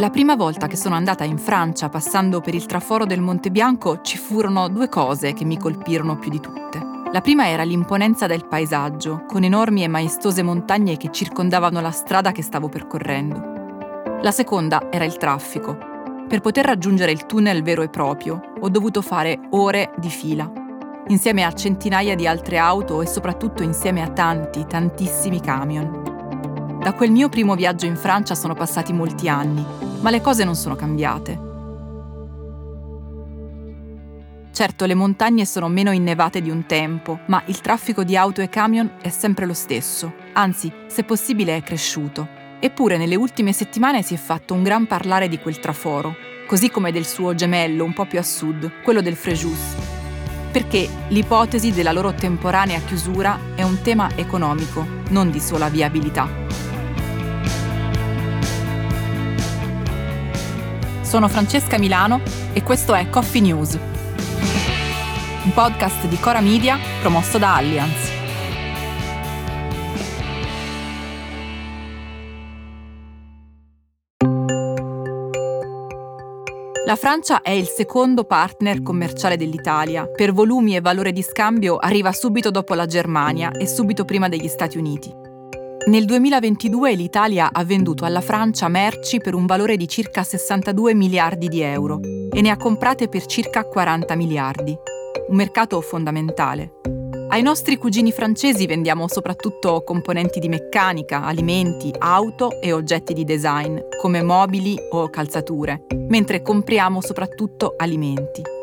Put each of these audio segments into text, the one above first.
La prima volta che sono andata in Francia passando per il traforo del Monte Bianco ci furono due cose che mi colpirono più di tutte. La prima era l'imponenza del paesaggio, con enormi e maestose montagne che circondavano la strada che stavo percorrendo. La seconda era il traffico. Per poter raggiungere il tunnel vero e proprio ho dovuto fare ore di fila, insieme a centinaia di altre auto e soprattutto insieme a tanti, tantissimi camion. Da quel mio primo viaggio in Francia sono passati molti anni, ma le cose non sono cambiate. Certo, le montagne sono meno innevate di un tempo, ma il traffico di auto e camion è sempre lo stesso, anzi, se possibile è cresciuto. Eppure nelle ultime settimane si è fatto un gran parlare di quel traforo, così come del suo gemello un po' più a sud, quello del Frejus. Perché l'ipotesi della loro temporanea chiusura è un tema economico, non di sola viabilità. Sono Francesca Milano e questo è Coffee News, un podcast di Cora Media promosso da Allianz. La Francia è il secondo partner commerciale dell'Italia. Per volumi e valore di scambio arriva subito dopo la Germania e subito prima degli Stati Uniti. Nel 2022 l'Italia ha venduto alla Francia merci per un valore di circa 62 miliardi di euro e ne ha comprate per circa 40 miliardi. Un mercato fondamentale. Ai nostri cugini francesi vendiamo soprattutto componenti di meccanica, alimenti, auto e oggetti di design, come mobili o calzature, mentre compriamo soprattutto alimenti.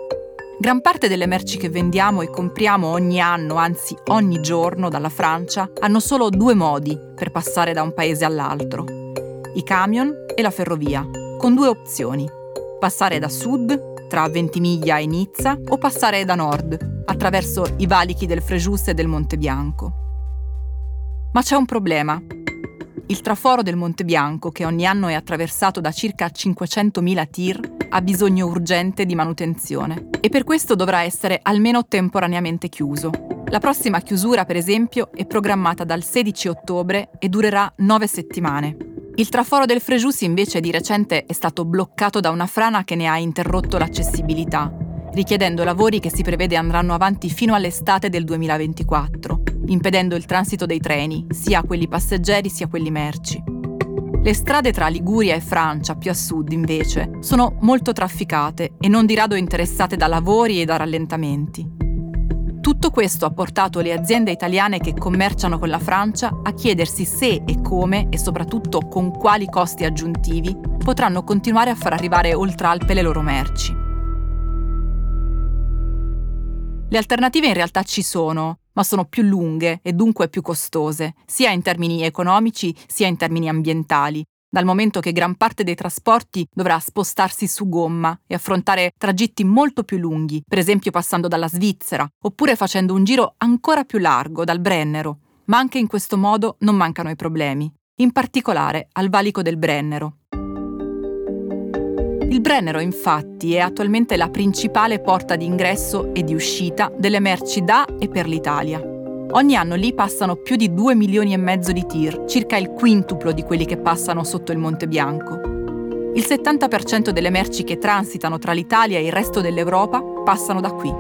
Gran parte delle merci che vendiamo e compriamo ogni anno, anzi ogni giorno dalla Francia, hanno solo due modi per passare da un paese all'altro. I camion e la ferrovia, con due opzioni. Passare da sud, tra Ventimiglia e Nizza, o passare da nord, attraverso i valichi del Frejus e del Monte Bianco. Ma c'è un problema. Il traforo del Monte Bianco, che ogni anno è attraversato da circa 500.000 tir, ha bisogno urgente di manutenzione e per questo dovrà essere almeno temporaneamente chiuso. La prossima chiusura, per esempio, è programmata dal 16 ottobre e durerà nove settimane. Il traforo del Frejus invece di recente è stato bloccato da una frana che ne ha interrotto l'accessibilità richiedendo lavori che si prevede andranno avanti fino all'estate del 2024, impedendo il transito dei treni, sia quelli passeggeri sia quelli merci. Le strade tra Liguria e Francia, più a sud invece, sono molto trafficate e non di rado interessate da lavori e da rallentamenti. Tutto questo ha portato le aziende italiane che commerciano con la Francia a chiedersi se e come, e soprattutto con quali costi aggiuntivi, potranno continuare a far arrivare oltre Alpe le loro merci. Le alternative in realtà ci sono, ma sono più lunghe e dunque più costose, sia in termini economici sia in termini ambientali, dal momento che gran parte dei trasporti dovrà spostarsi su gomma e affrontare tragitti molto più lunghi, per esempio passando dalla Svizzera, oppure facendo un giro ancora più largo dal Brennero. Ma anche in questo modo non mancano i problemi, in particolare al valico del Brennero. Il Brennero infatti è attualmente la principale porta di ingresso e di uscita delle merci da e per l'Italia. Ogni anno lì passano più di 2 milioni e mezzo di tir, circa il quintuplo di quelli che passano sotto il Monte Bianco. Il 70% delle merci che transitano tra l'Italia e il resto dell'Europa passano da qui.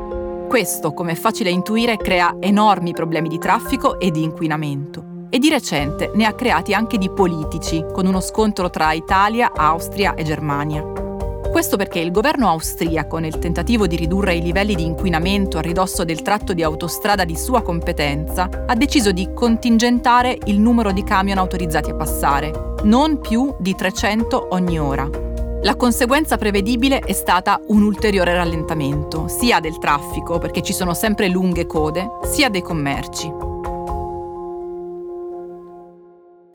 Questo, come è facile intuire, crea enormi problemi di traffico e di inquinamento. E di recente ne ha creati anche di politici, con uno scontro tra Italia, Austria e Germania. Questo perché il governo austriaco, nel tentativo di ridurre i livelli di inquinamento a ridosso del tratto di autostrada di sua competenza, ha deciso di contingentare il numero di camion autorizzati a passare, non più di 300 ogni ora. La conseguenza prevedibile è stata un ulteriore rallentamento, sia del traffico, perché ci sono sempre lunghe code, sia dei commerci.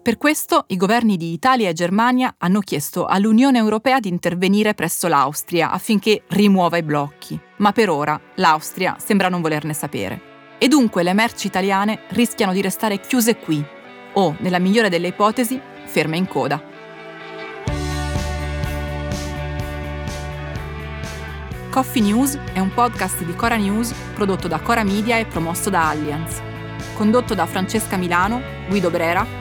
Per questo i governi di Italia e Germania hanno chiesto all'Unione Europea di intervenire presso l'Austria affinché rimuova i blocchi, ma per ora l'Austria sembra non volerne sapere. E dunque le merci italiane rischiano di restare chiuse qui o, nella migliore delle ipotesi, ferme in coda. Coffee News è un podcast di Cora News prodotto da Cora Media e promosso da Allianz. Condotto da Francesca Milano, Guido Brera